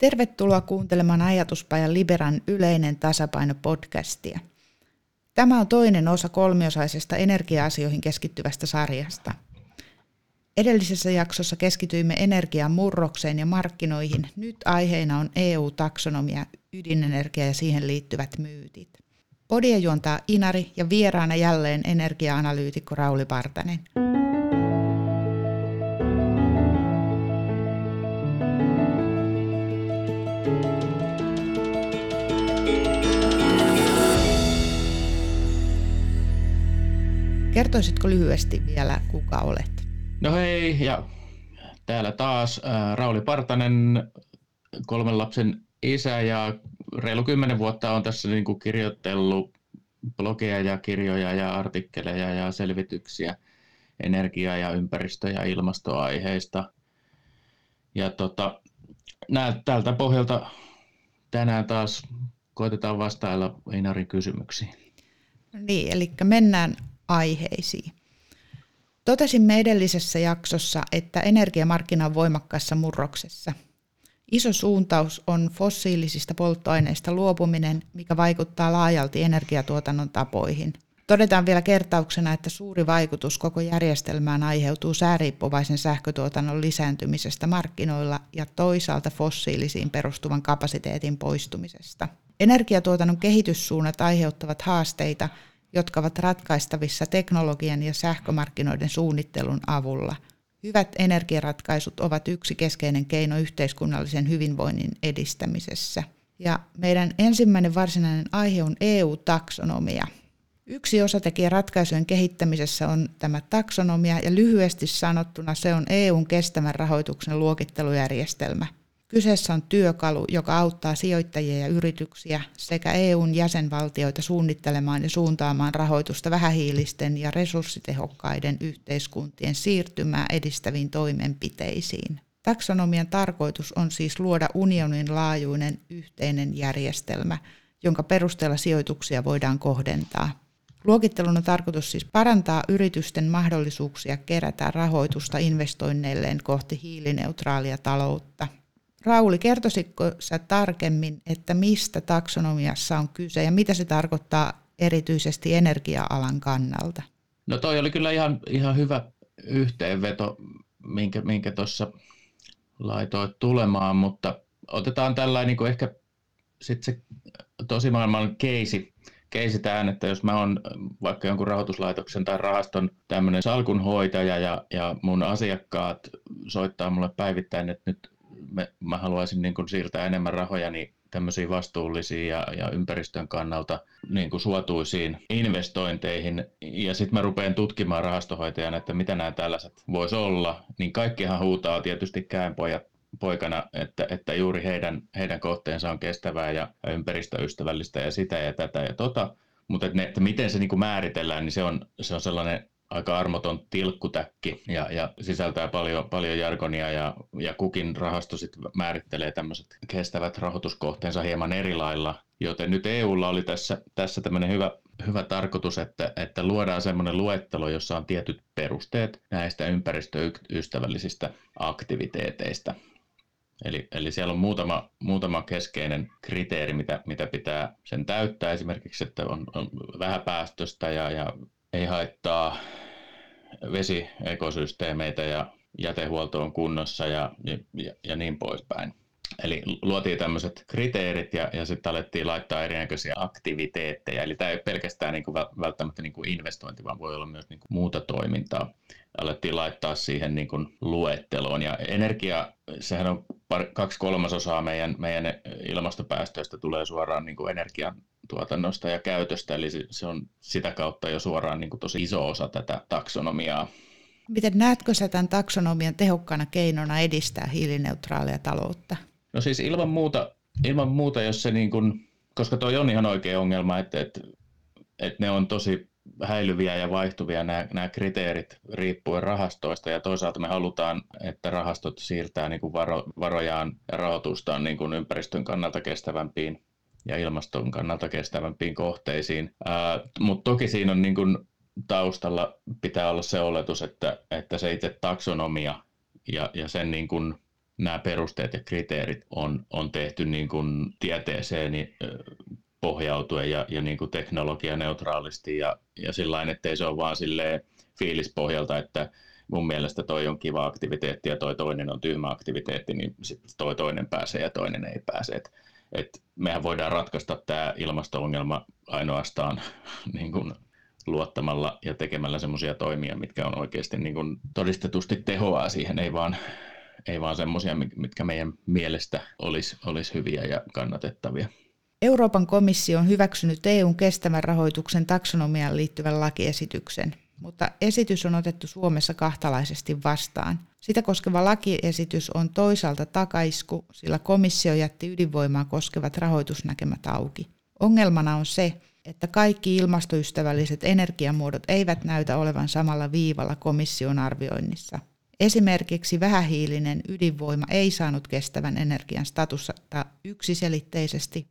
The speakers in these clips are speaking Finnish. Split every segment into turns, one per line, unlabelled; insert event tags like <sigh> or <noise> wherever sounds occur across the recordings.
Tervetuloa kuuntelemaan Ajatuspajan Liberan yleinen tasapaino podcastia. Tämä on toinen osa kolmiosaisesta energia-asioihin keskittyvästä sarjasta. Edellisessä jaksossa keskityimme energian murrokseen ja markkinoihin. Nyt aiheena on EU-taksonomia, ydinenergia ja siihen liittyvät myytit. Podia juontaa Inari ja vieraana jälleen energia-analyytikko Rauli Partanen. Kertoisitko lyhyesti vielä, kuka olet?
No hei, ja täällä taas äh, Rauli Partanen, kolmen lapsen isä ja reilu kymmenen vuotta on tässä niin kuin kirjoitellut blogeja ja kirjoja ja artikkeleja ja selvityksiä energia- ja ympäristö- ja ilmastoaiheista. Ja tota, nää, tältä pohjalta tänään taas koitetaan vastailla Einarin kysymyksiin.
Niin, eli mennään aiheisiin. Totesimme edellisessä jaksossa, että energiamarkkina on voimakkaassa murroksessa. Iso suuntaus on fossiilisista polttoaineista luopuminen, mikä vaikuttaa laajalti energiatuotannon tapoihin. Todetaan vielä kertauksena, että suuri vaikutus koko järjestelmään aiheutuu sääriippuvaisen sähkötuotannon lisääntymisestä markkinoilla ja toisaalta fossiilisiin perustuvan kapasiteetin poistumisesta. Energiatuotannon kehityssuunnat aiheuttavat haasteita – jotka ovat ratkaistavissa teknologian ja sähkömarkkinoiden suunnittelun avulla. Hyvät energiaratkaisut ovat yksi keskeinen keino yhteiskunnallisen hyvinvoinnin edistämisessä. Ja meidän ensimmäinen varsinainen aihe on EU-taksonomia. Yksi osatekijä ratkaisujen kehittämisessä on tämä taksonomia ja lyhyesti sanottuna se on EUn kestävän rahoituksen luokittelujärjestelmä – Kyseessä on työkalu, joka auttaa sijoittajia ja yrityksiä sekä EUn jäsenvaltioita suunnittelemaan ja suuntaamaan rahoitusta vähähiilisten ja resurssitehokkaiden yhteiskuntien siirtymää edistäviin toimenpiteisiin. Taksonomian tarkoitus on siis luoda unionin laajuinen yhteinen järjestelmä, jonka perusteella sijoituksia voidaan kohdentaa. Luokittelun on tarkoitus siis parantaa yritysten mahdollisuuksia kerätä rahoitusta investoinneilleen kohti hiilineutraalia taloutta – Rauli, kertoisitko sä tarkemmin, että mistä taksonomiassa on kyse ja mitä se tarkoittaa erityisesti energia-alan kannalta?
No toi oli kyllä ihan, ihan hyvä yhteenveto, minkä, minkä tuossa laitoit tulemaan, mutta otetaan tällainen niin ehkä sitten se tosimaailman keisi, keisi tähän, että jos mä oon vaikka jonkun rahoituslaitoksen tai rahaston tämmöinen salkunhoitaja ja, ja mun asiakkaat soittaa mulle päivittäin, että nyt me, mä haluaisin niin kuin siirtää enemmän rahoja niin tämmöisiin vastuullisiin ja, ja ympäristön kannalta niin kuin suotuisiin investointeihin. Ja sitten mä rupean tutkimaan rahastohoitajana, että mitä nämä tällaiset voisi olla. Niin kaikkihan huutaa tietysti käänpojat poikana, että, että juuri heidän, heidän kohteensa on kestävää ja ympäristöystävällistä ja sitä ja tätä ja tota. Mutta että, että miten se niin kuin määritellään, niin se on, se on sellainen aika armoton tilkkutäkki ja, ja sisältää paljon, paljon jargonia ja, ja kukin rahasto sit määrittelee tämmöiset kestävät rahoituskohteensa hieman eri lailla. Joten nyt EUlla oli tässä, tässä tämmöinen hyvä, hyvä tarkoitus, että, että luodaan semmoinen luettelo, jossa on tietyt perusteet näistä ympäristöystävällisistä aktiviteeteista. Eli, eli siellä on muutama, muutama keskeinen kriteeri, mitä, mitä pitää sen täyttää. Esimerkiksi, että on, on vähäpäästöistä ja, ja ei haittaa vesiekosysteemeitä ja jätehuolto on kunnossa ja, ja, ja niin poispäin. Eli luotiin tämmöiset kriteerit ja, ja sitten alettiin laittaa erinäköisiä aktiviteetteja. Eli tämä ei ole pelkästään niin kuin välttämättä niin kuin investointi, vaan voi olla myös niin kuin muuta toimintaa. Alettiin laittaa siihen niin kuin luetteloon. Ja energia, sehän on kaksi kolmasosaa meidän, meidän ilmastopäästöistä tulee suoraan niin kuin energian tuotannosta ja käytöstä, eli se on sitä kautta jo suoraan niin kuin tosi iso osa tätä taksonomiaa.
Miten näetkö sä tämän taksonomian tehokkaana keinona edistää hiilineutraalia taloutta?
No siis ilman muuta, ilman muuta jos se niin kuin, koska toi on ihan oikea ongelma, että, että, että ne on tosi häilyviä ja vaihtuvia nämä, nämä kriteerit riippuen rahastoista ja toisaalta me halutaan, että rahastot siirtää niin kuin varo, varojaan ja rahoitustaan niin kuin ympäristön kannalta kestävämpiin ja ilmaston kannalta kestävämpiin kohteisiin. Mutta toki siinä on niin kun taustalla pitää olla se oletus, että, että se itse taksonomia ja, ja sen niin kun nämä perusteet ja kriteerit on, on tehty niin kuin tieteeseen pohjautuen ja, ja niin kuin teknologianeutraalisti ja, ja sillä ettei se ole vaan silleen fiilispohjalta, että mun mielestä toi on kiva aktiviteetti ja toi toinen on tyhmä aktiviteetti, niin toi toinen pääsee ja toinen ei pääse. Et, et mehän voidaan ratkaista tämä ilmasto-ongelma ainoastaan <laughs> niin kuin luottamalla ja tekemällä semmoisia toimia, mitkä on oikeasti niin kuin todistetusti tehoaa siihen, ei vaan, ei vaan semmoisia, mitkä meidän mielestä olisi, olisi hyviä ja kannatettavia.
Euroopan komissio on hyväksynyt EUn kestävän rahoituksen taksonomiaan liittyvän lakiesityksen, mutta esitys on otettu Suomessa kahtalaisesti vastaan. Sitä koskeva lakiesitys on toisaalta takaisku, sillä komissio jätti ydinvoimaa koskevat rahoitusnäkemät auki. Ongelmana on se, että kaikki ilmastoystävälliset energiamuodot eivät näytä olevan samalla viivalla komission arvioinnissa. Esimerkiksi vähähiilinen ydinvoima ei saanut kestävän energian statusta yksiselitteisesti,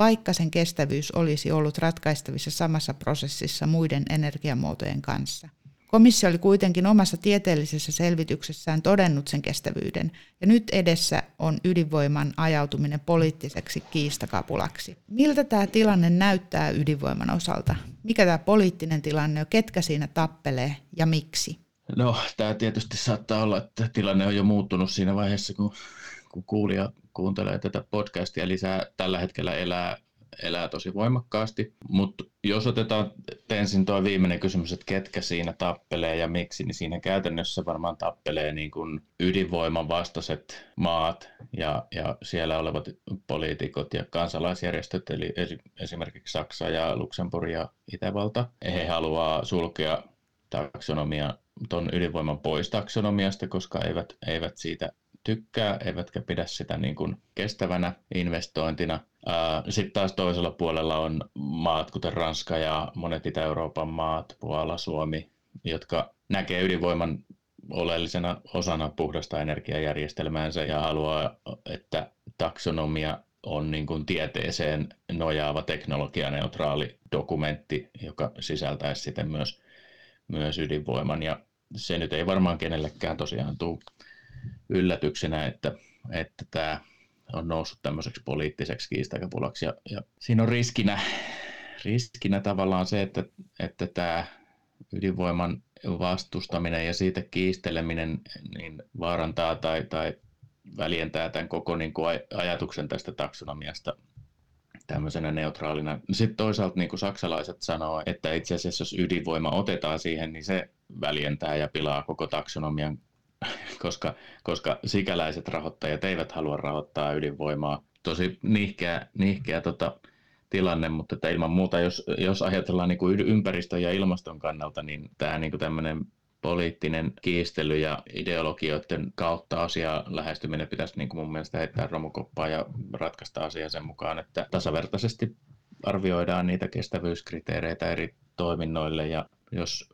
vaikka sen kestävyys olisi ollut ratkaistavissa samassa prosessissa muiden energiamuotojen kanssa. Komissio oli kuitenkin omassa tieteellisessä selvityksessään todennut sen kestävyyden, ja nyt edessä on ydinvoiman ajautuminen poliittiseksi kiistakapulaksi. Miltä tämä tilanne näyttää ydinvoiman osalta? Mikä tämä poliittinen tilanne on, ketkä siinä tappelee ja miksi?
No, tämä tietysti saattaa olla, että tilanne on jo muuttunut siinä vaiheessa, kun, kun kuulija kuuntelee tätä podcastia lisää. Tällä hetkellä elää elää tosi voimakkaasti. Mutta jos otetaan ensin tuo viimeinen kysymys, että ketkä siinä tappelee ja miksi, niin siinä käytännössä varmaan tappelee niin kuin ydinvoiman vastaiset maat ja, ja siellä olevat poliitikot ja kansalaisjärjestöt, eli esimerkiksi Saksa ja Luxemburg ja Itävalta. He haluaa sulkea taksonomia tuon ydinvoiman pois taksonomiasta, koska eivät, eivät siitä tykkää, eivätkä pidä sitä niin kuin kestävänä investointina. Sitten taas toisella puolella on maat, kuten Ranska ja monet Itä-Euroopan maat, Puola, Suomi, jotka näkee ydinvoiman oleellisena osana puhdasta energiajärjestelmäänsä ja haluaa, että taksonomia on niin kuin tieteeseen nojaava teknologianeutraali dokumentti, joka sisältäisi sitten myös, myös ydinvoiman. Ja se nyt ei varmaan kenellekään tosiaan tule yllätyksenä, että, että tämä on noussut tämmöiseksi poliittiseksi kiistakapulaksi. Ja, ja siinä on riskinä, riskinä tavallaan se, että, että tämä ydinvoiman vastustaminen ja siitä kiisteleminen niin vaarantaa tai, tai väljentää tämän koko niin kuin ajatuksen tästä taksonomiasta tämmöisenä neutraalina. Sitten toisaalta niin kuin saksalaiset sanoo, että itse asiassa jos ydinvoima otetaan siihen, niin se väljentää ja pilaa koko taksonomian koska, koska sikäläiset rahoittajat eivät halua rahoittaa ydinvoimaa. Tosi nihkeä, nihkeä tota, tilanne, mutta että ilman muuta, jos, jos ajatellaan niin kuin ympäristön ja ilmaston kannalta, niin tämä niin kuin tämmöinen poliittinen kiistely ja ideologioiden kautta asia lähestyminen pitäisi niin kuin mun mielestä heittää romukoppaa ja ratkaista asia sen mukaan, että tasavertaisesti arvioidaan niitä kestävyyskriteereitä eri toiminnoille ja jos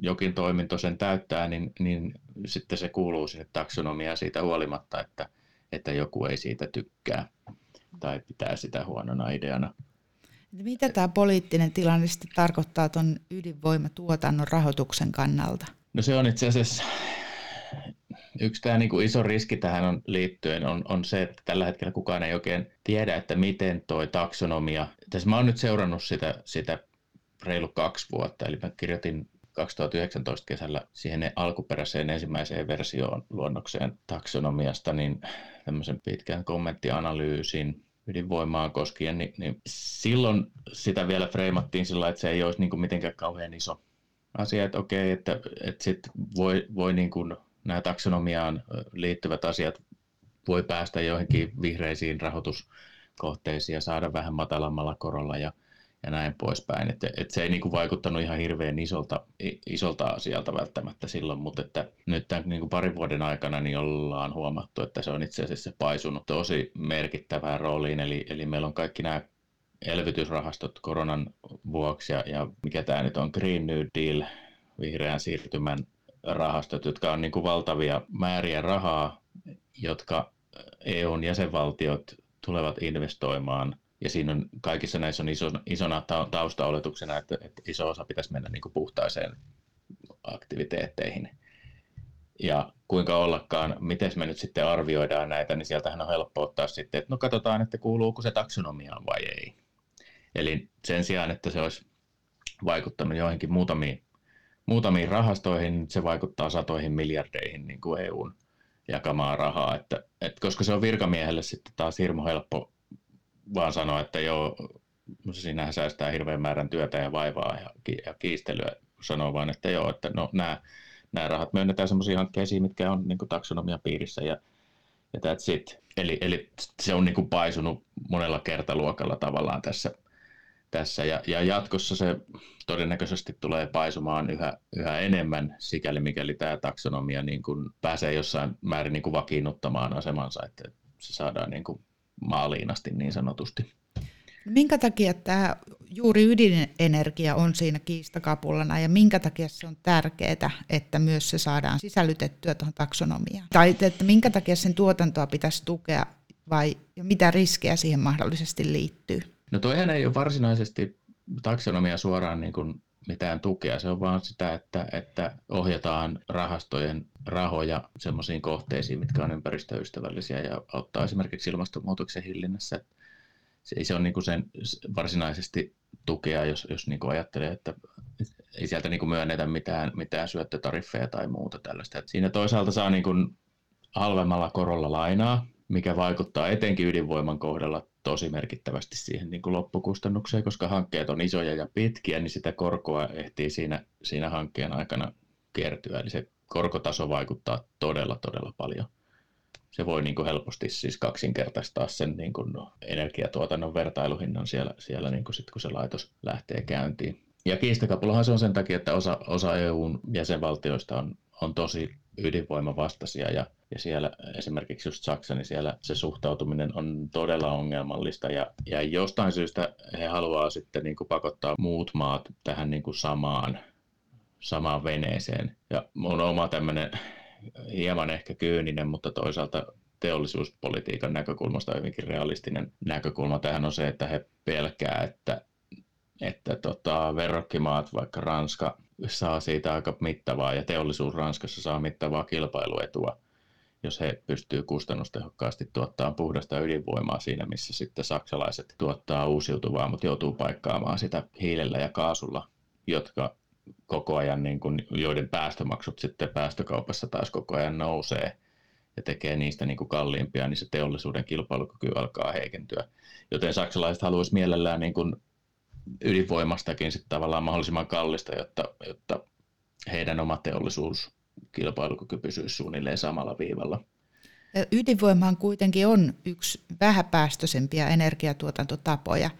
jokin toiminto sen täyttää, niin, niin sitten se kuuluu sinne taksonomiaan siitä huolimatta, että, että joku ei siitä tykkää tai pitää sitä huonona ideana.
Mitä tämä poliittinen tilanne sitten tarkoittaa tuon ydinvoimatuotannon rahoituksen kannalta?
No se on itse asiassa yksi tämä niin kuin iso riski tähän on liittyen on, on se, että tällä hetkellä kukaan ei oikein tiedä, että miten tuo taksonomia, tässä mä oon nyt seurannut sitä, sitä reilu kaksi vuotta, eli mä kirjoitin 2019 kesällä siihen alkuperäiseen ensimmäiseen versioon luonnokseen taksonomiasta, niin tämmöisen pitkän kommenttianalyysin ydinvoimaa koskien, niin, niin silloin sitä vielä freimattiin sillä että se ei olisi niin kuin mitenkään kauhean iso asia, että okei, että, että sit voi, voi niin kuin nämä taksonomiaan liittyvät asiat voi päästä joihinkin vihreisiin rahoituskohteisiin ja saada vähän matalammalla korolla ja ja näin poispäin. Et, et se ei niinku vaikuttanut ihan hirveän isolta, isolta asialta välttämättä silloin, mutta että nyt tämän niinku parin vuoden aikana niin ollaan huomattu, että se on itse asiassa paisunut tosi merkittävään rooliin. Eli, eli meillä on kaikki nämä elvytysrahastot koronan vuoksi ja, ja mikä tämä nyt on, Green New Deal, vihreän siirtymän rahastot, jotka on niin kuin valtavia määriä rahaa, jotka EUn jäsenvaltiot tulevat investoimaan – ja siinä on, kaikissa näissä on iso, isona taustaoletuksena, että, että iso osa pitäisi mennä niin kuin puhtaiseen aktiviteetteihin. Ja kuinka ollakaan, miten me nyt sitten arvioidaan näitä, niin sieltähän on helppo ottaa sitten, että no katsotaan, että kuuluuko se taksonomiaan vai ei. Eli sen sijaan, että se olisi vaikuttanut joihinkin muutamiin, muutamiin rahastoihin, se vaikuttaa satoihin miljardeihin niin kuin EUn jakamaa rahaa, että, että koska se on virkamiehelle sitten taas hirmo helppo vaan sanoa, että joo, siinähän säästää hirveän määrän työtä ja vaivaa ja, ja kiistelyä, sanoo vaan, että joo, että no nämä, nämä rahat myönnetään sellaisiin hankkeisiin, mitkä on niin taksonomian piirissä ja, ja that's it. Eli, eli se on niin kuin paisunut monella kertaluokalla tavallaan tässä, tässä ja, ja jatkossa se todennäköisesti tulee paisumaan yhä, yhä enemmän, sikäli mikäli tämä taksonomia niin kuin pääsee jossain määrin niin kuin vakiinnuttamaan asemansa, että se saadaan niin kuin maaliin asti niin sanotusti.
Minkä takia tämä juuri ydinenergia on siinä kiistakapulana ja minkä takia se on tärkeää, että myös se saadaan sisällytettyä tuohon taksonomiaan? Tai että minkä takia sen tuotantoa pitäisi tukea vai mitä riskejä siihen mahdollisesti liittyy?
No toihan ei ole varsinaisesti taksonomia suoraan niin kuin mitään tukea. Se on vaan sitä, että, että ohjataan rahastojen rahoja sellaisiin kohteisiin, mitkä on ympäristöystävällisiä ja auttaa esimerkiksi ilmastonmuutoksen hillinnässä. Se ei se ole niin sen varsinaisesti tukea, jos, jos niin kuin ajattelee, että ei sieltä niin kuin myönnetä mitään, mitään syöttötariffeja tai muuta tällaista. Et siinä toisaalta saa niin kuin halvemmalla korolla lainaa, mikä vaikuttaa etenkin ydinvoiman kohdalla tosi merkittävästi siihen niin kuin loppukustannukseen, koska hankkeet on isoja ja pitkiä, niin sitä korkoa ehtii siinä, siinä hankkeen aikana kertyä. Eli se korkotaso vaikuttaa todella, todella paljon. Se voi niin kuin helposti siis kaksinkertaistaa sen niin kuin energiatuotannon vertailuhinnan siellä, siellä niin kuin sit, kun se laitos lähtee käyntiin. Ja kiistakapulahan se on sen takia, että osa, osa EUn jäsenvaltioista on, on tosi ydinvoimavastaisia ja, ja siellä esimerkiksi just Saksa, niin siellä se suhtautuminen on todella ongelmallista ja, ja jostain syystä he haluaa sitten niin kuin pakottaa muut maat tähän niin kuin samaan, samaan veneeseen. Ja mun oma tämmöinen hieman ehkä kyyninen, mutta toisaalta teollisuuspolitiikan näkökulmasta hyvinkin realistinen näkökulma tähän on se, että he pelkää, että, että tota, verrokkimaat, vaikka Ranska, saa siitä aika mittavaa ja teollisuus Ranskassa saa mittavaa kilpailuetua, jos he pystyvät kustannustehokkaasti tuottamaan puhdasta ydinvoimaa siinä, missä sitten saksalaiset tuottaa uusiutuvaa, mutta joutuu paikkaamaan sitä hiilellä ja kaasulla, jotka koko ajan, niin kuin, joiden päästömaksut sitten päästökaupassa taas koko ajan nousee ja tekee niistä niin kuin kalliimpia, niin se teollisuuden kilpailukyky alkaa heikentyä. Joten saksalaiset haluaisivat mielellään niin kuin ydinvoimastakin sitten tavallaan mahdollisimman kallista, jotta, jotta heidän oma teollisuus kilpailukyky pysyisi suunnilleen samalla viivalla.
Ydinvoimahan kuitenkin on yksi vähäpäästöisempiä energiatuotantotapoja,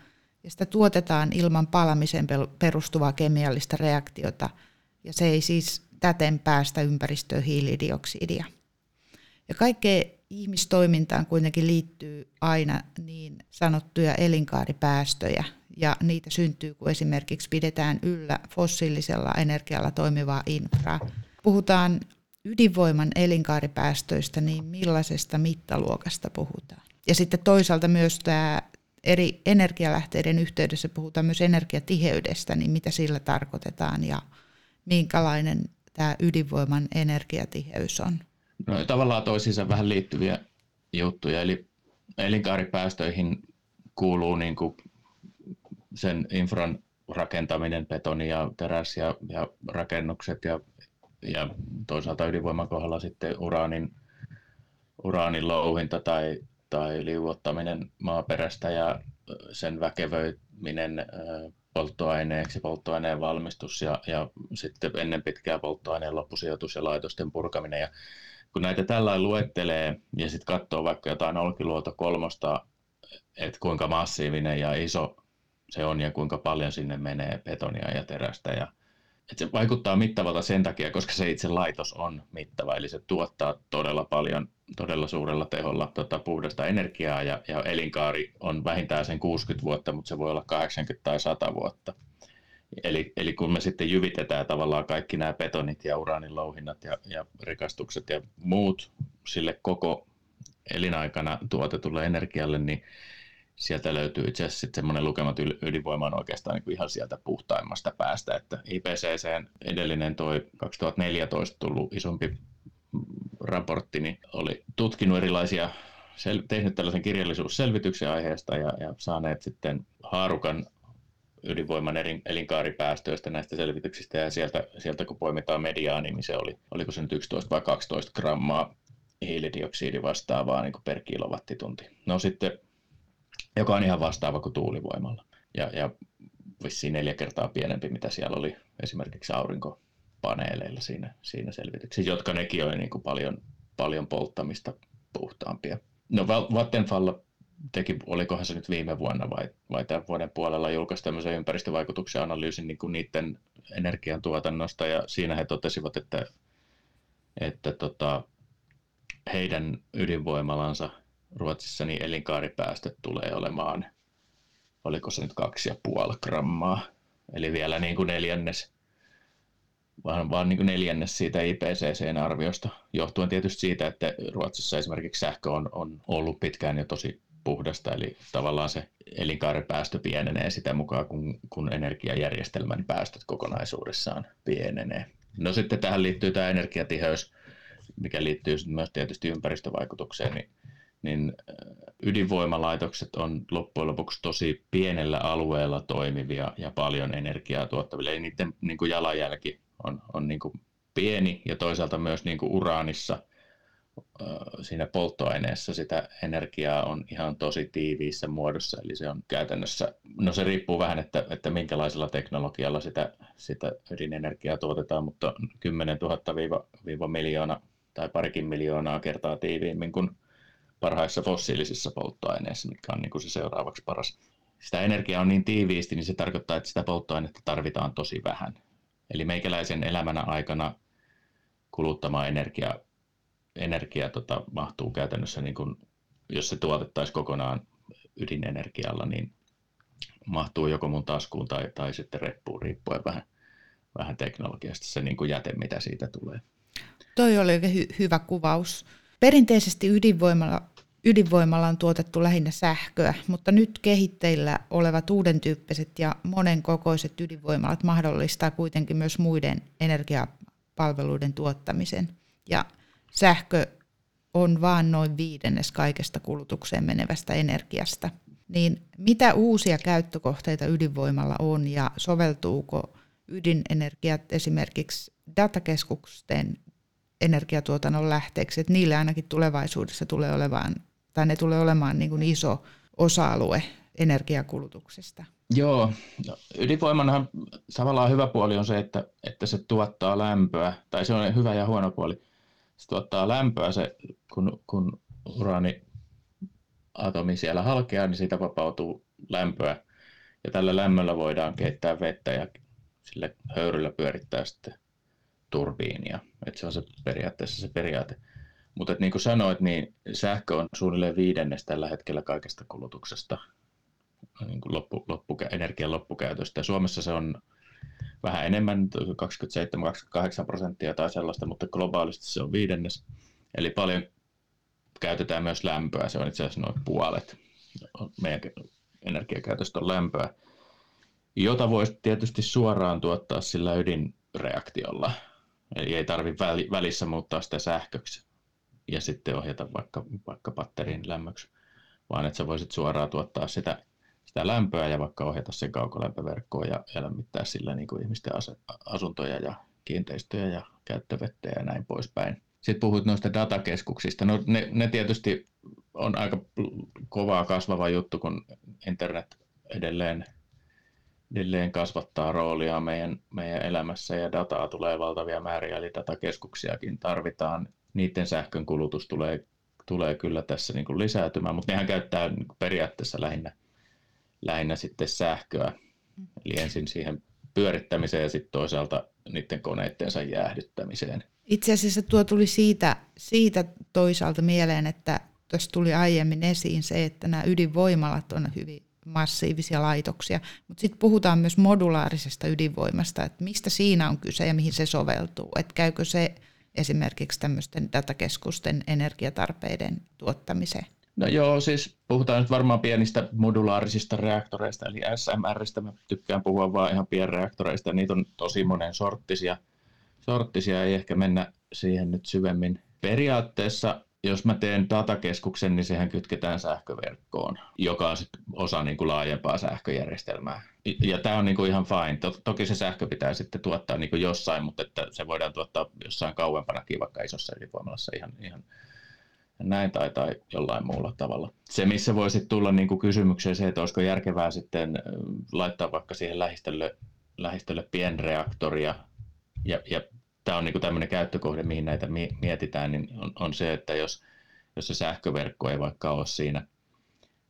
ja sitä tuotetaan ilman palamiseen perustuvaa kemiallista reaktiota, ja se ei siis täten päästä ympäristöön hiilidioksidia. Ja kaikkeen ihmistoimintaan kuitenkin liittyy aina niin sanottuja elinkaaripäästöjä, ja niitä syntyy, kun esimerkiksi pidetään yllä fossiilisella energialla toimivaa infraa. Puhutaan ydinvoiman elinkaaripäästöistä, niin millaisesta mittaluokasta puhutaan? Ja sitten toisaalta myös tämä eri energialähteiden yhteydessä puhutaan myös energiatiheydestä, niin mitä sillä tarkoitetaan ja minkälainen tämä ydinvoiman energiatiheys on?
No tavallaan toisiinsa vähän liittyviä juttuja, eli elinkaaripäästöihin kuuluu niin kuin sen infran rakentaminen, betoni ja teräs ja, ja rakennukset ja, ja toisaalta ydinvoiman kohdalla sitten uraanin, uraanin louhinta tai, tai liuottaminen maaperästä ja sen väkevöiminen polttoaineeksi, polttoaineen valmistus ja, ja sitten ennen pitkää polttoaineen loppusijoitus ja laitosten purkaminen. Ja kun näitä tällä luettelee ja sitten katsoo vaikka jotain Olkiluoto kolmosta, että kuinka massiivinen ja iso se on ja kuinka paljon sinne menee betonia ja terästä. Ja, että se vaikuttaa mittavalta sen takia, koska se itse laitos on mittava, eli se tuottaa todella paljon, todella suurella teholla tota, puhdasta energiaa ja, ja elinkaari on vähintään sen 60 vuotta, mutta se voi olla 80 tai 100 vuotta. Eli, eli kun me sitten jyvitetään tavallaan kaikki nämä betonit ja uraanin louhinnat ja, ja rikastukset ja muut sille koko elinaikana tuotetulle energialle, niin sieltä löytyy itse asiassa semmoinen lukemat ydinvoima on oikeastaan niin kuin ihan sieltä puhtaimmasta päästä, että IPCC edellinen toi 2014 tullut isompi raportti, niin oli tutkinut erilaisia, sel- tehnyt tällaisen kirjallisuusselvityksen aiheesta ja, ja saaneet sitten haarukan ydinvoiman elinkaaripäästöistä näistä selvityksistä ja sieltä, sieltä kun poimitaan mediaani, niin se oli, oliko se nyt 11 vai 12 grammaa hiilidioksidi vastaavaa niin per kilowattitunti. No sitten, joka on ihan vastaava kuin tuulivoimalla. Ja, ja vissiin neljä kertaa pienempi, mitä siellä oli esimerkiksi aurinkopaneeleilla siinä, siinä selvityksessä, jotka nekin oli niin kuin paljon, paljon polttamista puhtaampia. No Vattenfall teki, olikohan se nyt viime vuonna vai, vai tämän vuoden puolella julkaisi tämmöisen ympäristövaikutuksen analyysin niin kuin niiden energiantuotannosta. Ja siinä he totesivat, että, että tota, heidän ydinvoimalansa Ruotsissa niin elinkaaripäästöt tulee olemaan, oliko se nyt kaksi ja puoli grammaa, eli vielä niin kuin neljännes, vaan, vaan niin kuin neljännes siitä IPCCn arviosta, johtuen tietysti siitä, että Ruotsissa esimerkiksi sähkö on, on ollut pitkään jo tosi puhdasta, eli tavallaan se elinkaaripäästö pienenee sitä mukaan, kun, kun energiajärjestelmän päästöt kokonaisuudessaan pienenee. No sitten tähän liittyy tämä energiatiheys, mikä liittyy myös tietysti ympäristövaikutukseen, niin, niin ydinvoimalaitokset on loppujen lopuksi tosi pienellä alueella toimivia ja paljon energiaa tuottavia. Eli niiden niin kuin jalanjälki on, on niin kuin pieni ja toisaalta myös niin kuin uraanissa siinä polttoaineessa sitä energiaa on ihan tosi tiiviissä muodossa, eli se on käytännössä, no se riippuu vähän, että, että minkälaisella teknologialla sitä, sitä ydinenergiaa tuotetaan, mutta 10 000 viiva, viiva miljoona tai parikin miljoonaa kertaa tiiviimmin kuin parhaissa fossiilisissa polttoaineissa, mikä on niin kuin se seuraavaksi paras. Sitä energiaa on niin tiiviisti, niin se tarkoittaa, että sitä polttoainetta tarvitaan tosi vähän. Eli meikäläisen elämänä aikana kuluttama energia, energia tota, mahtuu käytännössä, niin kuin, jos se tuotettaisiin kokonaan ydinenergialla, niin mahtuu joko mun taskuun tai, tai sitten reppuun riippuen vähän, vähän teknologiasta se niin kuin jäte, mitä siitä tulee.
Toi oli hy- hyvä kuvaus. Perinteisesti ydinvoimalla, ydinvoimalla on tuotettu lähinnä sähköä, mutta nyt kehitteillä olevat uuden tyyppiset ja monenkokoiset ydinvoimalat mahdollistaa kuitenkin myös muiden energiapalveluiden tuottamisen. Ja sähkö on vain noin viidennes kaikesta kulutukseen menevästä energiasta. Niin mitä uusia käyttökohteita ydinvoimalla on ja soveltuuko ydinenergiat esimerkiksi datakeskusten energiatuotannon lähteeksi, että niille ainakin tulevaisuudessa tulee olemaan, tai ne tulee olemaan niin kuin iso osa-alue energiakulutuksesta.
Joo, ydinvoimanahan tavallaan hyvä puoli on se, että, että se tuottaa lämpöä, tai se on hyvä ja huono puoli. Se tuottaa lämpöä, se, kun, kun uraani atomi siellä halkeaa, niin siitä vapautuu lämpöä. Ja tällä lämmöllä voidaan keittää vettä ja sille höyryllä pyörittää sitten turbiinia. Että se on se periaatteessa se periaate. Mutta niin kuin sanoit, niin sähkö on suunnilleen viidennes tällä hetkellä kaikesta kulutuksesta, niin kuin loppu, loppu, energian loppukäytöstä. Ja Suomessa se on vähän enemmän, 27-28 prosenttia tai sellaista, mutta globaalisti se on viidennes. Eli paljon käytetään myös lämpöä, se on itse asiassa noin puolet meidän energiakäytöstä on lämpöä, jota voisi tietysti suoraan tuottaa sillä ydinreaktiolla. Eli ei tarvitse välissä muuttaa sitä sähköksi ja sitten ohjata vaikka, vaikka batterin lämmöksi, vaan että sä voisit suoraan tuottaa sitä, sitä lämpöä ja vaikka ohjata sen kaukolämpöverkkoon ja, ja lämmittää sillä niin kuin ihmisten asuntoja ja kiinteistöjä ja käyttövettä ja näin poispäin. Sitten puhuit noista datakeskuksista. No ne, ne tietysti on aika kovaa kasvava juttu, kun internet edelleen edelleen kasvattaa roolia meidän, meidän elämässä ja dataa tulee valtavia määriä, eli datakeskuksiakin tarvitaan. Niiden sähkön kulutus tulee, tulee kyllä tässä niin kuin lisäätymään, mutta nehän käyttää niin kuin periaatteessa lähinnä, lähinnä sitten sähköä. Eli ensin siihen pyörittämiseen ja sitten toisaalta niiden koneittensa jäähdyttämiseen.
Itse asiassa tuo tuli siitä, siitä toisaalta mieleen, että tuossa tuli aiemmin esiin se, että nämä ydinvoimalat on hyvin massiivisia laitoksia, mutta sitten puhutaan myös modulaarisesta ydinvoimasta, että mistä siinä on kyse ja mihin se soveltuu, että käykö se esimerkiksi tämmöisten datakeskusten energiatarpeiden tuottamiseen?
No joo, siis puhutaan nyt varmaan pienistä modulaarisista reaktoreista, eli SMRistä. Mä tykkään puhua vain ihan pienreaktoreista. Niitä on tosi monen sorttisia. sorttisia. Ei ehkä mennä siihen nyt syvemmin, Periaatteessa jos mä teen datakeskuksen, niin sehän kytketään sähköverkkoon, joka on osa niin kuin laajempaa sähköjärjestelmää. Ja tämä on niin kuin ihan fine. Toki se sähkö pitää sitten tuottaa niin kuin jossain, mutta että se voidaan tuottaa jossain kauempanakin, vaikka isossa ydinvoimalassa ihan, ihan näin tai, tai jollain muulla tavalla. Se, missä voisi tulla niin kuin kysymykseen se, että olisiko järkevää sitten laittaa vaikka siihen lähistölle, lähistölle pienreaktoria ja, ja tämä on niin tämmöinen käyttökohde, mihin näitä mietitään, niin on, on se, että jos, jos se sähköverkko ei vaikka ole siinä,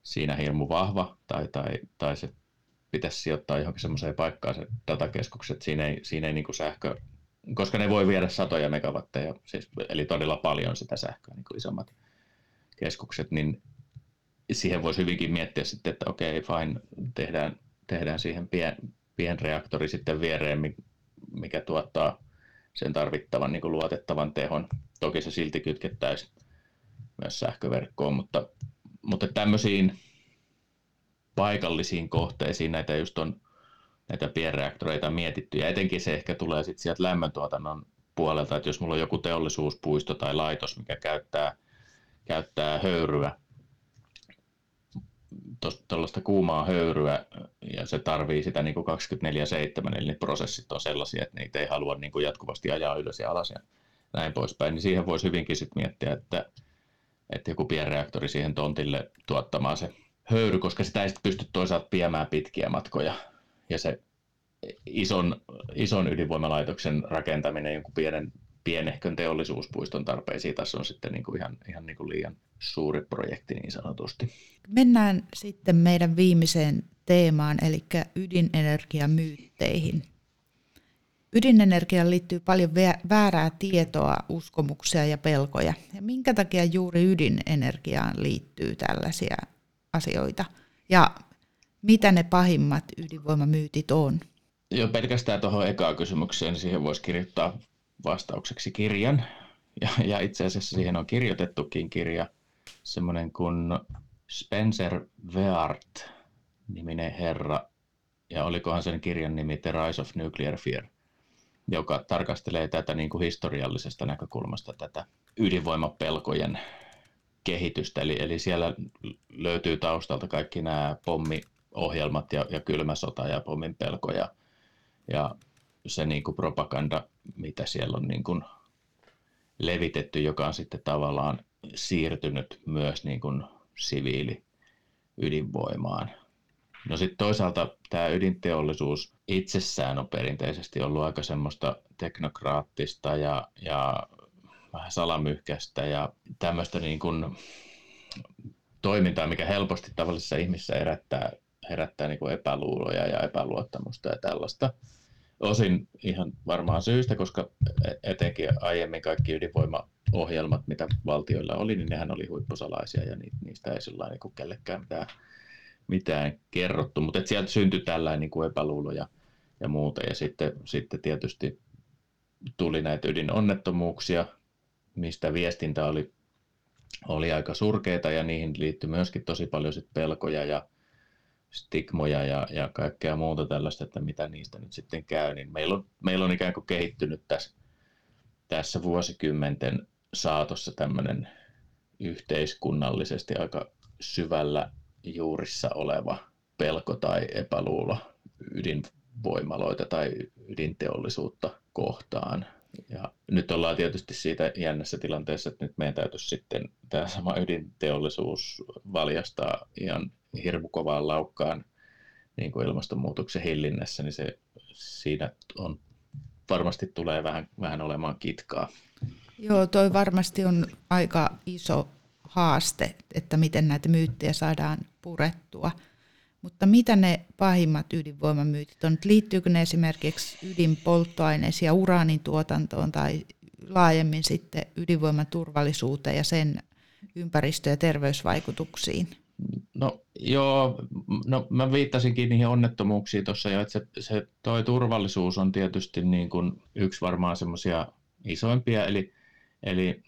siinä hirmu vahva tai, tai, tai se pitäisi sijoittaa johonkin semmoiseen paikkaan se datakeskukset, siinä ei, siinä ei niin sähkö, koska ne voi viedä satoja megawatteja, siis, eli todella paljon sitä sähköä, niin kuin isommat keskukset, niin siihen voisi hyvinkin miettiä sitten, että okei, okay, fine, tehdään, tehdään siihen pien, pienreaktori sitten viereen, mikä tuottaa sen tarvittavan niin kuin luotettavan tehon. Toki se silti kytkettäisiin myös sähköverkkoon, mutta, mutta tämmöisiin paikallisiin kohteisiin näitä just on näitä pienreaktoreita mietitty, ja etenkin se ehkä tulee sitten sieltä lämmöntuotannon puolelta, että jos mulla on joku teollisuuspuisto tai laitos, mikä käyttää, käyttää höyryä, tuollaista kuumaa höyryä ja se tarvii sitä niin 24-7, eli ne prosessit on sellaisia, että niitä ei halua niin kuin jatkuvasti ajaa ylös ja alas ja näin poispäin, niin siihen voisi hyvinkin sit miettiä, että, että joku pienreaktori siihen tontille tuottamaan se höyry, koska sitä ei pysty toisaalta viemään pitkiä matkoja. Ja se ison, ison ydinvoimalaitoksen rakentaminen jonkun pienen pienehkön teollisuuspuiston tarpeisiin tässä on sitten niin kuin ihan, ihan niin kuin liian suuri projekti niin sanotusti.
Mennään sitten meidän viimeiseen teemaan, eli ydinenergiamyytteihin. Ydinenergiaan liittyy paljon väärää tietoa, uskomuksia ja pelkoja. Ja minkä takia juuri ydinenergiaan liittyy tällaisia asioita? Ja mitä ne pahimmat ydinvoimamyytit on?
Joo, pelkästään tuohon ekaan kysymykseen, niin siihen voisi kirjoittaa vastaukseksi kirjan. Ja, ja itse asiassa siihen on kirjoitettukin kirja, semmoinen kuin Spencer Weart niminen herra, ja olikohan sen kirjan nimi The Rise of Nuclear Fear, joka tarkastelee tätä niin kuin historiallisesta näkökulmasta tätä ydinvoimapelkojen kehitystä. Eli, eli siellä löytyy taustalta kaikki nämä pommiohjelmat ja, ja kylmä sota ja pommin pelko ja, ja se niin kuin propaganda, mitä siellä on niin kuin levitetty, joka on sitten tavallaan siirtynyt myös niin kuin siviili ydinvoimaan. No sitten toisaalta tämä ydinteollisuus itsessään on perinteisesti ollut aika semmoista teknokraattista ja, ja vähän salamyhkäistä ja tämmöistä niin kuin toimintaa, mikä helposti tavallisissa ihmisissä herättää, herättää niin kuin epäluuloja ja epäluottamusta ja tällaista osin ihan varmaan syystä, koska etenkin aiemmin kaikki ydinvoimaohjelmat, mitä valtioilla oli, niin nehän oli huippusalaisia ja niistä ei sillä niin kellekään mitään, mitään kerrottu. Mutta sieltä syntyi tällainen niin kuin epäluulo ja, ja muuta. Ja sitten, sitten tietysti tuli näitä ydinonnettomuuksia, mistä viestintä oli, oli aika surkeita ja niihin liittyi myöskin tosi paljon sit pelkoja ja stigmoja ja, ja kaikkea muuta tällaista, että mitä niistä nyt sitten käy, niin meillä on, meillä on ikään kuin kehittynyt tässä, tässä vuosikymmenten saatossa tämmöinen yhteiskunnallisesti aika syvällä juurissa oleva pelko tai epäluulo ydinvoimaloita tai ydinteollisuutta kohtaan. Ja nyt ollaan tietysti siitä jännässä tilanteessa, että nyt meidän täytyisi sitten tämä sama ydinteollisuus valjastaa ihan hirmu kovaan laukkaan niin kuin ilmastonmuutoksen hillinnässä, niin se siinä on, varmasti tulee vähän, vähän olemaan kitkaa.
Joo, toi varmasti on aika iso haaste, että miten näitä myyttejä saadaan purettua. Mutta mitä ne pahimmat ydinvoimamyytit on? Liittyykö ne esimerkiksi ydinpolttoaineisiin ja uraanin tuotantoon tai laajemmin sitten ydinvoiman turvallisuuteen ja sen ympäristö- ja terveysvaikutuksiin?
No joo, no mä viittasinkin niihin onnettomuuksiin tuossa jo, että se, se toi turvallisuus on tietysti niin kuin yksi varmaan semmoisia isoimpia, eli, eli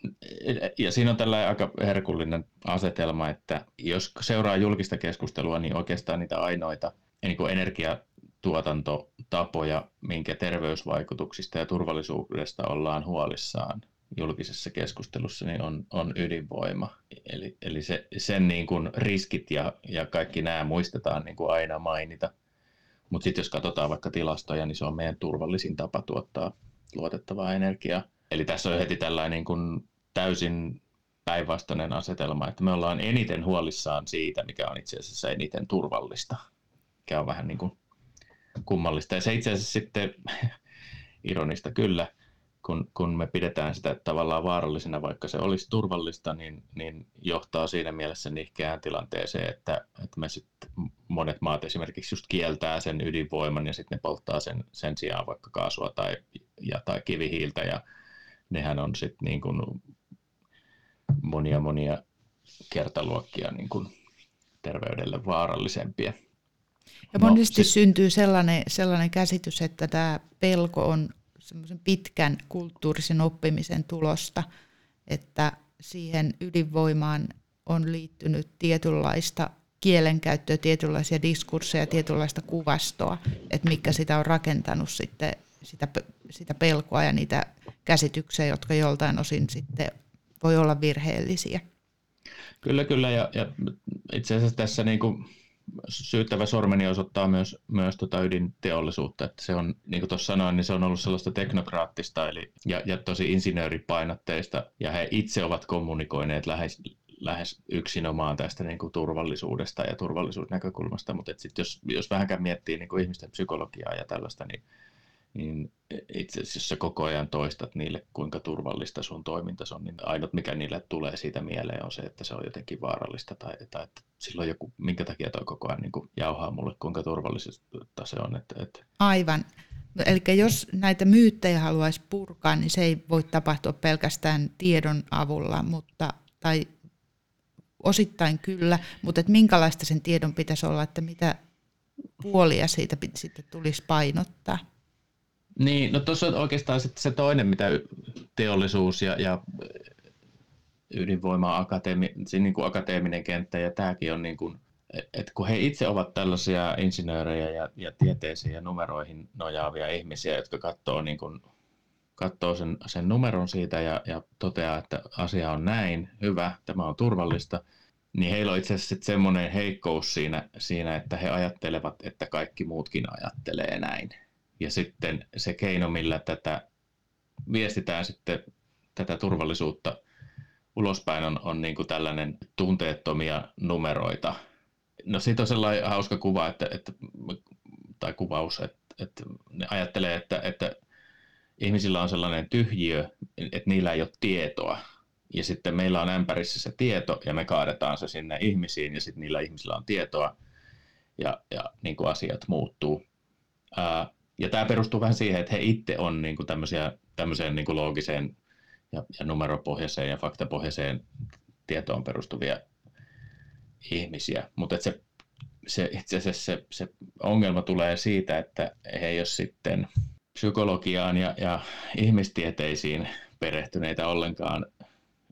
ja siinä on tällainen aika herkullinen asetelma, että jos seuraa julkista keskustelua, niin oikeastaan niitä ainoita niin kuin energiatuotantotapoja, minkä terveysvaikutuksista ja turvallisuudesta ollaan huolissaan, julkisessa keskustelussa niin on, on ydinvoima. Eli, eli se, sen niin kuin riskit ja, ja kaikki nämä muistetaan niin kuin aina mainita. Mutta sitten jos katsotaan vaikka tilastoja, niin se on meidän turvallisin tapa tuottaa luotettavaa energiaa. Eli tässä on heti tällainen niin kuin täysin päinvastainen asetelma, että me ollaan eniten huolissaan siitä, mikä on itse asiassa eniten turvallista, mikä on vähän niin kuin kummallista. Ja se itse asiassa sitten, <laughs> ironista kyllä, kun, kun me pidetään sitä tavallaan vaarallisena, vaikka se olisi turvallista, niin, niin johtaa siinä mielessä nihkeään tilanteeseen, että, että me sitten monet maat esimerkiksi just kieltää sen ydinvoiman ja sitten ne polttaa sen, sen sijaan vaikka kaasua tai, ja, tai kivihiiltä ja nehän on sitten niin kuin monia monia kertaluokkia niin kuin terveydelle vaarallisempia.
Ja monesti no, sit... syntyy sellainen, sellainen käsitys, että tämä pelko on semmoisen pitkän kulttuurisen oppimisen tulosta, että siihen ydinvoimaan on liittynyt tietynlaista kielenkäyttöä, tietynlaisia diskursseja, tietynlaista kuvastoa, että mikä sitä on rakentanut sitten sitä, sitä pelkoa ja niitä käsityksiä, jotka joltain osin sitten voi olla virheellisiä.
Kyllä, kyllä. Ja, ja itse asiassa tässä niin kuin syyttävä sormeni osoittaa myös, myös tota ydinteollisuutta. Että se on, niin kuin tuossa sanoin, niin se on ollut sellaista teknokraattista eli, ja, ja tosi insinööripainotteista, ja he itse ovat kommunikoineet lähes, lähes yksinomaan tästä niin kuin turvallisuudesta ja turvallisuusnäkökulmasta, mutta sitten jos, jos vähänkään miettii niin kuin ihmisten psykologiaa ja tällaista, niin niin itse asiassa jos sä koko ajan toistat niille, kuinka turvallista sun toiminta on, niin ainut mikä niille tulee siitä mieleen on se, että se on jotenkin vaarallista tai, tai että silloin joku, minkä takia toi koko ajan niin jauhaa mulle, kuinka turvallista se on. Että, että...
Aivan. No, eli jos näitä myyttejä haluaisi purkaa, niin se ei voi tapahtua pelkästään tiedon avulla, mutta, tai osittain kyllä, mutta että minkälaista sen tiedon pitäisi olla, että mitä puolia siitä sitten tulisi painottaa?
Niin, no tuossa on oikeastaan sitten se toinen, mitä teollisuus ja, ja ydinvoima akateemi, niin kuin akateeminen kenttä ja tämäkin on niin kuin, että kun he itse ovat tällaisia insinöörejä ja, ja tieteisiin ja numeroihin nojaavia ihmisiä, jotka katsoo, niin kuin, katsoo sen, sen numeron siitä ja, ja toteaa, että asia on näin, hyvä, tämä on turvallista, niin heillä on itse asiassa semmoinen heikkous siinä, siinä, että he ajattelevat, että kaikki muutkin ajattelee näin. Ja sitten se keino, millä tätä viestitään sitten tätä turvallisuutta ulospäin on, on niin kuin tällainen tunteettomia numeroita. No siitä on sellainen hauska kuva, että, että, tai kuvaus, että, että ne ajattelee, että, että ihmisillä on sellainen tyhjiö, että niillä ei ole tietoa. Ja sitten meillä on ämpärissä se tieto ja me kaadetaan se sinne ihmisiin ja sitten niillä ihmisillä on tietoa ja, ja niin kuin asiat muuttuu. Ää, ja tämä perustuu vähän siihen, että he itse on niin kuin tämmöisiä, tämmöiseen niin kuin loogiseen ja, ja numeropohjaiseen ja faktapohjaiseen tietoon perustuvia ihmisiä. Mutta se, se, itse asiassa se, se ongelma tulee siitä, että he ei ole sitten psykologiaan ja, ja ihmistieteisiin perehtyneitä ollenkaan,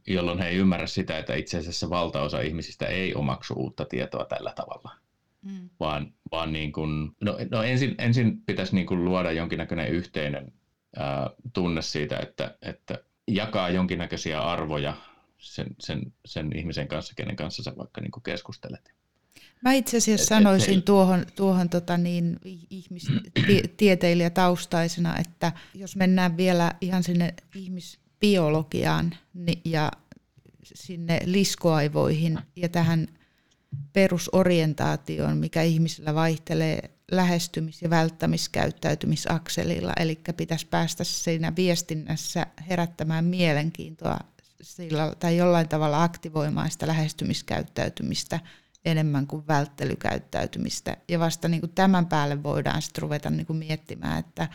jolloin he ei ymmärrä sitä, että itse asiassa valtaosa ihmisistä ei omaksu uutta tietoa tällä tavalla mm. vaan, vaan niin kuin, no, no ensin, ensin pitäisi niin kuin luoda jonkinnäköinen yhteinen ää, tunne siitä, että, että jakaa jonkinnäköisiä arvoja sen, sen, sen ihmisen kanssa, kenen kanssa sä vaikka niin kuin keskustelet.
Mä itse asiassa et, sanoisin et tuohon, tuohon tota niin, ihmistieteilijätaustaisena, että jos mennään vielä ihan sinne ihmisbiologiaan niin, ja sinne liskoaivoihin ja tähän perusorientaatioon, mikä ihmisillä vaihtelee lähestymis- ja välttämiskäyttäytymisakselilla, eli pitäisi päästä siinä viestinnässä herättämään mielenkiintoa sillä, tai jollain tavalla aktivoimaan sitä lähestymiskäyttäytymistä enemmän kuin välttelykäyttäytymistä. Ja vasta niin kuin tämän päälle voidaan sitten ruveta niin kuin miettimään, että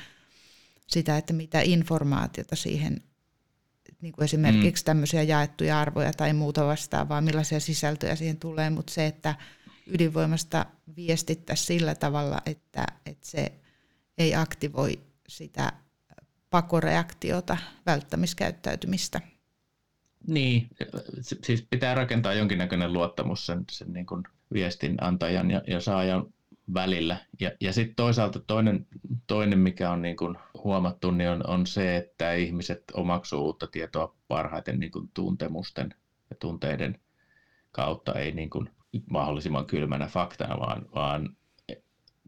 sitä, että mitä informaatiota siihen niin kuin esimerkiksi mm. tämmöisiä jaettuja arvoja tai muuta vastaavaa, millaisia sisältöjä siihen tulee, mutta se, että ydinvoimasta viestittäisiin sillä tavalla, että, että se ei aktivoi sitä pakoreaktiota, välttämiskäyttäytymistä.
Niin, siis pitää rakentaa jonkinnäköinen luottamus sen, sen niin kuin viestin antajan ja, ja saajan välillä. Ja, ja sitten toisaalta toinen, toinen, mikä on niin kuin huomattu, niin on, on se, että ihmiset omaksuu uutta tietoa parhaiten niin kuin tuntemusten ja tunteiden kautta, ei niin kuin mahdollisimman kylmänä faktana, vaan, vaan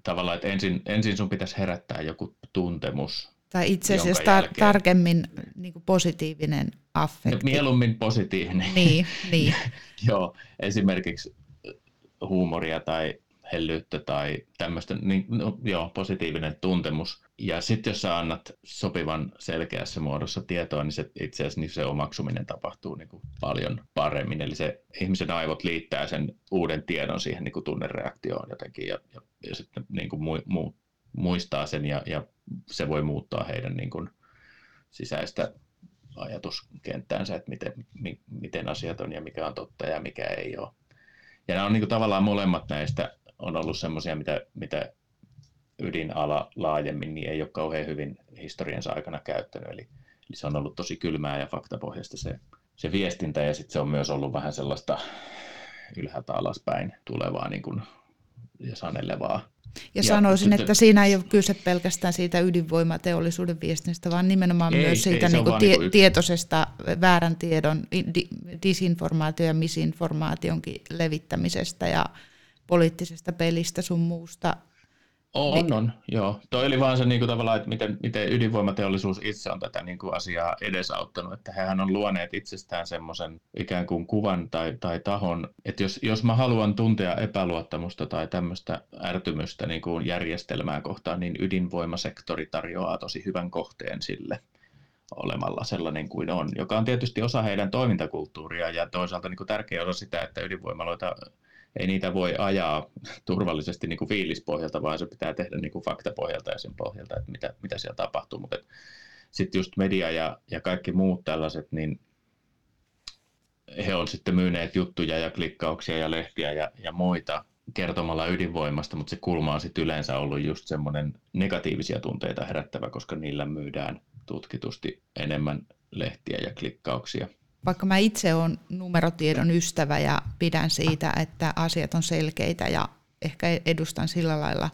tavallaan, että ensin, ensin sun pitäisi herättää joku tuntemus.
Tai itse asiassa tar- jälkeen... tarkemmin niin kuin positiivinen affekti.
Mieluummin positiivinen.
Niin, niin. <laughs>
Joo, esimerkiksi huumoria tai hellyyttä tai tämmöistä, niin, no, joo, positiivinen tuntemus. Ja sitten jos sä annat sopivan selkeässä muodossa tietoa, niin se, itse asiassa niin se omaksuminen tapahtuu niin kuin paljon paremmin. Eli se ihmisen aivot liittää sen uuden tiedon siihen niin kuin tunnereaktioon jotenkin ja, ja, ja sitten niin kuin mu, mu, muistaa sen ja, ja se voi muuttaa heidän niin kuin sisäistä ajatuskenttäänsä, että miten, mi, miten asiat on ja mikä on totta ja mikä ei ole. Ja nämä on niin kuin tavallaan molemmat näistä on ollut semmoisia, mitä, mitä ydinala laajemmin niin ei ole kauhean hyvin historiansa aikana käyttänyt. Eli, eli se on ollut tosi kylmää ja faktapohjasta se, se viestintä ja sitten se on myös ollut vähän sellaista ylhäältä alaspäin tulevaa niin kuin, ja sanelevaa.
Ja, ja sanoisin, että siinä ei ole kyse pelkästään siitä ydinvoimateollisuuden viestinnästä, vaan nimenomaan ei, myös siitä ei, niin kuin tie, niin tietoisesta väärän tiedon, di, disinformaatio- ja misinformaationkin levittämisestä ja poliittisesta pelistä sun muusta.
On, niin. on, joo. Toi oli vaan se niin kuin tavallaan, että miten, miten ydinvoimateollisuus itse on tätä niin kuin asiaa edesauttanut, että hehän on luoneet itsestään semmoisen ikään kuin kuvan tai, tai tahon, että jos, jos mä haluan tuntea epäluottamusta tai tämmöistä ärtymystä niin kuin järjestelmää kohtaan, niin ydinvoimasektori tarjoaa tosi hyvän kohteen sille olemalla sellainen kuin on, joka on tietysti osa heidän toimintakulttuuria ja toisaalta niin kuin tärkeä osa sitä, että ydinvoimaloita ei niitä voi ajaa turvallisesti niin kuin fiilispohjalta, vaan se pitää tehdä niin kuin faktapohjalta ja sen pohjalta, että mitä, mitä siellä tapahtuu. Mutta sitten just media ja, ja kaikki muut tällaiset, niin he on sitten myyneet juttuja ja klikkauksia ja lehtiä ja, ja muita kertomalla ydinvoimasta, mutta se kulma on sitten yleensä ollut just semmoinen negatiivisia tunteita herättävä, koska niillä myydään tutkitusti enemmän lehtiä ja klikkauksia
vaikka mä itse olen numerotiedon ystävä ja pidän siitä, että asiat on selkeitä ja ehkä edustan sillä lailla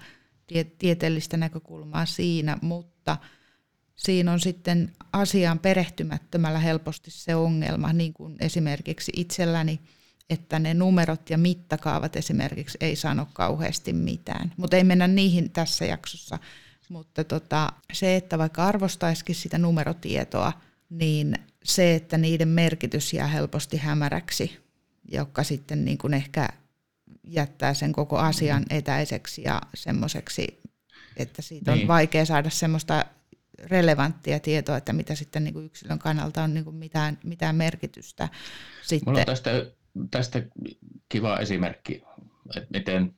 tie- tieteellistä näkökulmaa siinä, mutta siinä on sitten asiaan perehtymättömällä helposti se ongelma, niin kuin esimerkiksi itselläni, että ne numerot ja mittakaavat esimerkiksi ei sano kauheasti mitään. Mutta ei mennä niihin tässä jaksossa. Mutta tota, se, että vaikka arvostaisikin sitä numerotietoa, niin se, että niiden merkitys jää helposti hämäräksi, joka sitten niin kuin ehkä jättää sen koko asian etäiseksi ja semmoiseksi, että siitä on niin. vaikea saada semmoista relevanttia tietoa, että mitä sitten niin kuin yksilön kannalta on niin kuin mitään, mitään merkitystä.
Sitten. Mulla on tästä, tästä kiva esimerkki, että miten,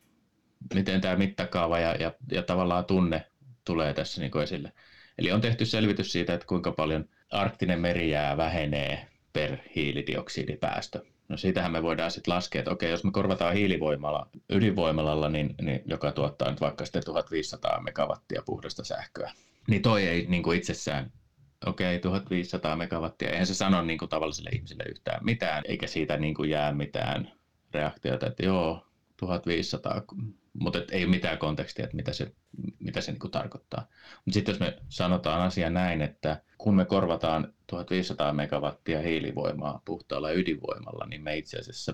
miten tämä mittakaava ja, ja, ja tavallaan tunne tulee tässä niin kuin esille. Eli on tehty selvitys siitä, että kuinka paljon – arktinen merijää vähenee per hiilidioksidipäästö. No siitähän me voidaan sitten laskea, että okei, jos me korvataan hiilivoimalla ydinvoimalalla, niin, niin joka tuottaa nyt vaikka sitten 1500 megawattia puhdasta sähköä, niin toi ei niin kuin itsessään okei, 1500 megawattia, eihän se sano niin kuin tavalliselle ihmiselle yhtään mitään, eikä siitä niin kuin jää mitään reaktiota, että joo, 1500, mutta ei ole mitään kontekstia, että mitä se, mitä se niin kuin tarkoittaa. Mutta sitten jos me sanotaan asia näin, että kun me korvataan 1500 megawattia hiilivoimaa puhtaalla ydinvoimalla, niin me itse asiassa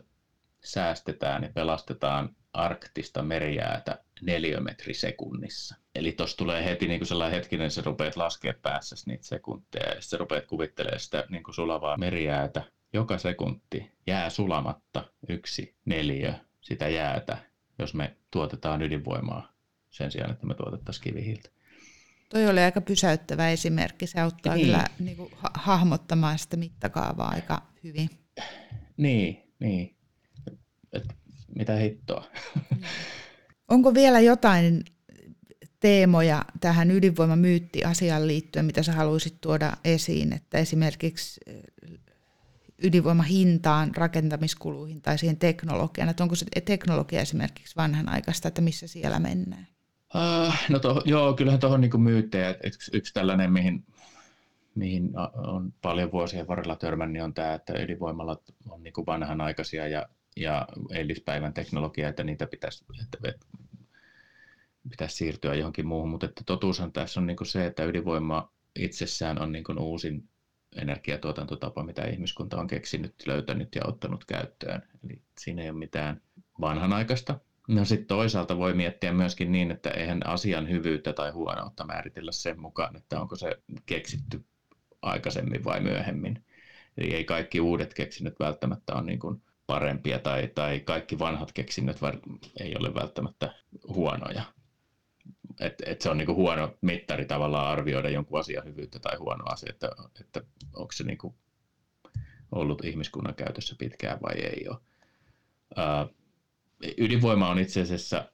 säästetään ja pelastetaan arktista merijäätä neliömetri sekunnissa. Eli tuossa tulee heti niin kuin sellainen hetkinen, se rupeat laskea päässä niitä sekunteja ja sitten rupeat kuvittelemaan sitä niin kuin sulavaa merijäätä. Joka sekunti jää sulamatta yksi neliö sitä jäätä, jos me tuotetaan ydinvoimaa sen sijaan, että me tuotettaisiin kivihiiltä.
Toi oli aika pysäyttävä esimerkki. Se auttaa niin. kyllä niin kuin, ha- hahmottamaan sitä mittakaavaa aika hyvin.
Niin, niin. Et, mitä hittoa. <laughs>
Onko vielä jotain teemoja tähän ydinvoimamyytti-asiaan liittyen, mitä sä haluaisit tuoda esiin, että esimerkiksi ydinvoimahintaan, rakentamiskuluihin tai siihen teknologiaan, että onko se teknologia esimerkiksi vanhanaikaista, että missä siellä mennään?
Uh, no to, joo, kyllähän tuohon niin myyttejä, yksi, yksi tällainen, mihin, mihin on paljon vuosien varrella törmännyt, niin on tämä, että ydinvoimalat on niin vanhanaikaisia ja, ja eilispäivän teknologia, että niitä pitäisi, että, että pitäisi siirtyä johonkin muuhun, mutta että totuushan tässä on niin se, että ydinvoima itsessään on niin uusin energiatuotantotapa, mitä ihmiskunta on keksinyt, löytänyt ja ottanut käyttöön. Eli siinä ei ole mitään vanhanaikaista. No sitten toisaalta voi miettiä myöskin niin, että eihän asian hyvyyttä tai huonoutta määritellä sen mukaan, että onko se keksitty aikaisemmin vai myöhemmin. Eli ei kaikki uudet keksinnöt välttämättä ole niin kuin parempia tai, tai kaikki vanhat keksinnöt ei ole välttämättä huonoja. Et, et se on niinku huono mittari tavallaan arvioida jonkun asian hyvyyttä tai huonoa asia, että, että onko se niinku ollut ihmiskunnan käytössä pitkään vai ei ole. Ää, ydinvoima on itse asiassa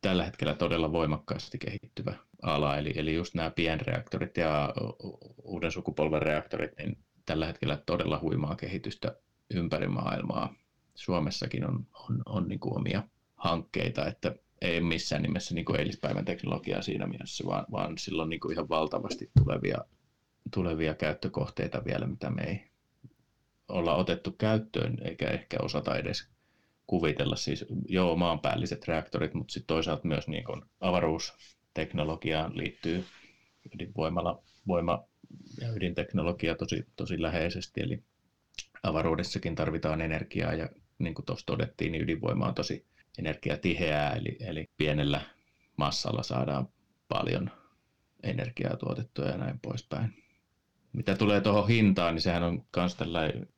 tällä hetkellä todella voimakkaasti kehittyvä ala, eli, eli just nämä pienreaktorit ja uuden sukupolven reaktorit, niin tällä hetkellä todella huimaa kehitystä ympäri maailmaa. Suomessakin on, on, on niin kuin omia hankkeita, että ei missään nimessä niin kuin eilispäivän teknologiaa siinä mielessä, vaan, vaan silloin niin kuin ihan valtavasti tulevia, tulevia käyttökohteita vielä, mitä me ei olla otettu käyttöön, eikä ehkä osata edes kuvitella. Siis joo, maanpäälliset reaktorit, mutta sitten toisaalta myös niin kuin avaruusteknologiaan liittyy ydinvoimala, voima ja ydinteknologia tosi, tosi läheisesti, eli avaruudessakin tarvitaan energiaa ja niin kuin tuossa todettiin, niin ydinvoima on tosi energiatiheää, eli, eli pienellä massalla saadaan paljon energiaa tuotettua ja näin poispäin. Mitä tulee tuohon hintaan, niin sehän on myös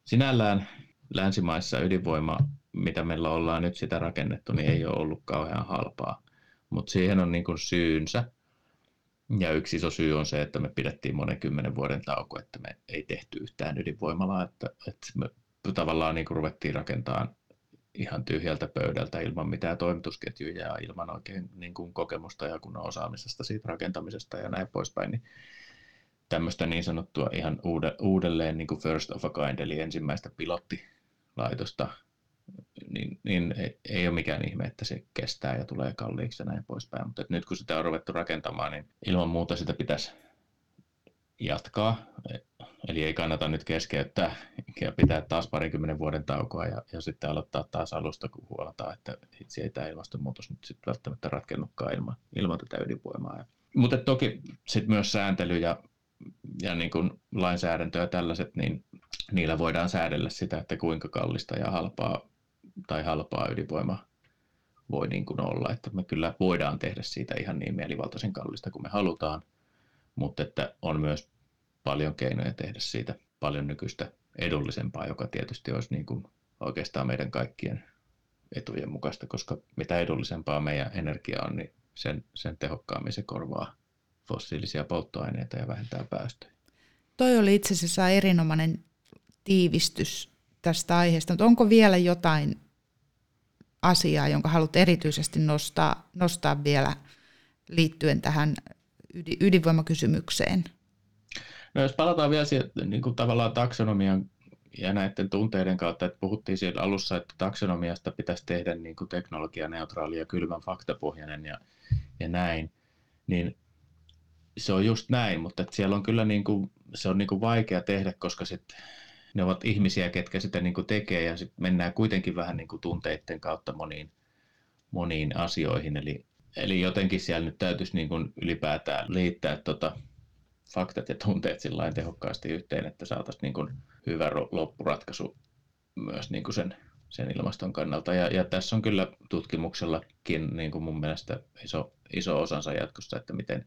sinällään länsimaissa ydinvoima, mitä meillä ollaan nyt sitä rakennettu, niin ei ole ollut kauhean halpaa. Mutta siihen on niin syynsä. Ja yksi iso syy on se, että me pidettiin monen kymmenen vuoden tauko, että me ei tehty yhtään ydinvoimalaa, että, että me tavallaan niin ruvettiin rakentamaan ihan tyhjältä pöydältä ilman mitään toimitusketjuja ja ilman oikein niin kuin kokemusta ja kunnon osaamisesta siitä rakentamisesta ja näin poispäin, niin tämmöistä niin sanottua ihan uudelleen niin kuin first of a kind, eli ensimmäistä pilottilaitosta, niin, niin ei, ei ole mikään ihme, että se kestää ja tulee kalliiksi ja näin poispäin. Mutta nyt kun sitä on ruvettu rakentamaan, niin ilman muuta sitä pitäisi jatkaa. Eli ei kannata nyt keskeyttää ja pitää taas parikymmenen vuoden taukoa ja, ja sitten aloittaa taas alusta, kun huomataan, että itse ei tämä ilmastonmuutos nyt sitten välttämättä ratkennutkaan ilman, ilman tätä ydinvoimaa. Mutta toki sitten myös sääntely ja, ja niin kuin lainsäädäntö ja tällaiset, niin niillä voidaan säädellä sitä, että kuinka kallista ja halpaa tai halpaa ydinvoima voi niin kuin olla. Että me kyllä voidaan tehdä siitä ihan niin mielivaltaisen kallista kuin me halutaan, mutta että on myös paljon keinoja tehdä siitä paljon nykyistä edullisempaa, joka tietysti olisi niin kuin oikeastaan meidän kaikkien etujen mukaista, koska mitä edullisempaa meidän energia on, niin sen, sen tehokkaammin se korvaa fossiilisia polttoaineita ja vähentää päästöjä.
Toi oli itse asiassa erinomainen tiivistys tästä aiheesta, mutta onko vielä jotain asiaa, jonka haluat erityisesti nostaa, nostaa vielä liittyen tähän ydinvoimakysymykseen?
No jos palataan vielä siihen niin kuin tavallaan taksonomian ja näiden tunteiden kautta, että puhuttiin siellä alussa, että taksonomiasta pitäisi tehdä niin kuin teknologianeutraali ja kylmän faktapohjainen ja, ja näin, niin se on just näin, mutta että siellä on kyllä niin kuin, se on niin kuin vaikea tehdä, koska sit ne ovat ihmisiä, ketkä sitä niin kuin tekee ja sitten mennään kuitenkin vähän niin kuin tunteiden kautta moniin, moniin asioihin, eli, eli jotenkin siellä nyt täytyisi niin kuin ylipäätään liittää tota, faktat ja tunteet sillä tehokkaasti yhteen, että saataisiin niin kuin hyvä loppuratkaisu myös niin kuin sen, sen ilmaston kannalta. Ja, ja tässä on kyllä tutkimuksellakin niin kuin mun mielestä iso, iso osansa jatkossa, että miten,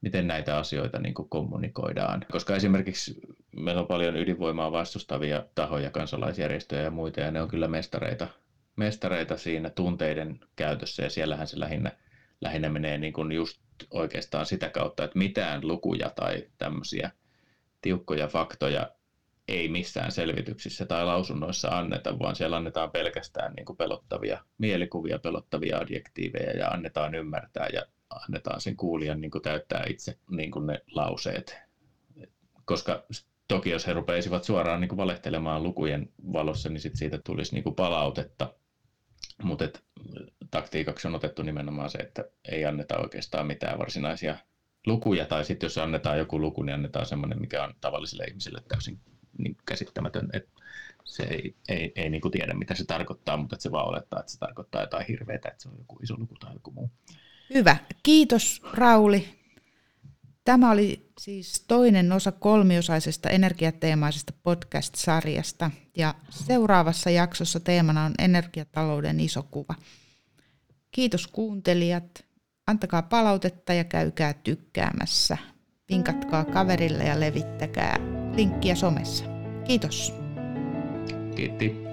miten näitä asioita niin kuin kommunikoidaan. Koska esimerkiksi meillä on paljon ydinvoimaa vastustavia tahoja, kansalaisjärjestöjä ja muita, ja ne on kyllä mestareita, mestareita siinä tunteiden käytössä, ja siellähän se lähinnä, lähinnä menee niin kuin just oikeastaan sitä kautta, että mitään lukuja tai tämmöisiä tiukkoja faktoja ei missään selvityksissä tai lausunnoissa anneta, vaan siellä annetaan pelkästään niin kuin pelottavia mielikuvia, pelottavia adjektiiveja ja annetaan ymmärtää ja annetaan sen kuulijan niin kuin täyttää itse niin kuin ne lauseet. Koska toki jos he rupeisivat suoraan niin kuin valehtelemaan lukujen valossa, niin sit siitä tulisi niin kuin palautetta. Mutta taktiikaksi on otettu nimenomaan se, että ei anneta oikeastaan mitään varsinaisia lukuja, tai sitten jos annetaan joku luku, niin annetaan semmoinen, mikä on tavallisille ihmisille täysin niin käsittämätön, että se ei, ei, ei niin kuin tiedä, mitä se tarkoittaa, mutta se vaan olettaa, että se tarkoittaa jotain hirveätä, että se on joku iso luku tai joku muu.
Hyvä. Kiitos Rauli. Tämä oli siis toinen osa kolmiosaisesta energiateemaisesta podcast-sarjasta ja seuraavassa jaksossa teemana on energiatalouden iso kuva. Kiitos kuuntelijat. Antakaa palautetta ja käykää tykkäämässä. Vinkatkaa kaverille ja levittäkää linkkiä somessa. Kiitos.
Kiitti.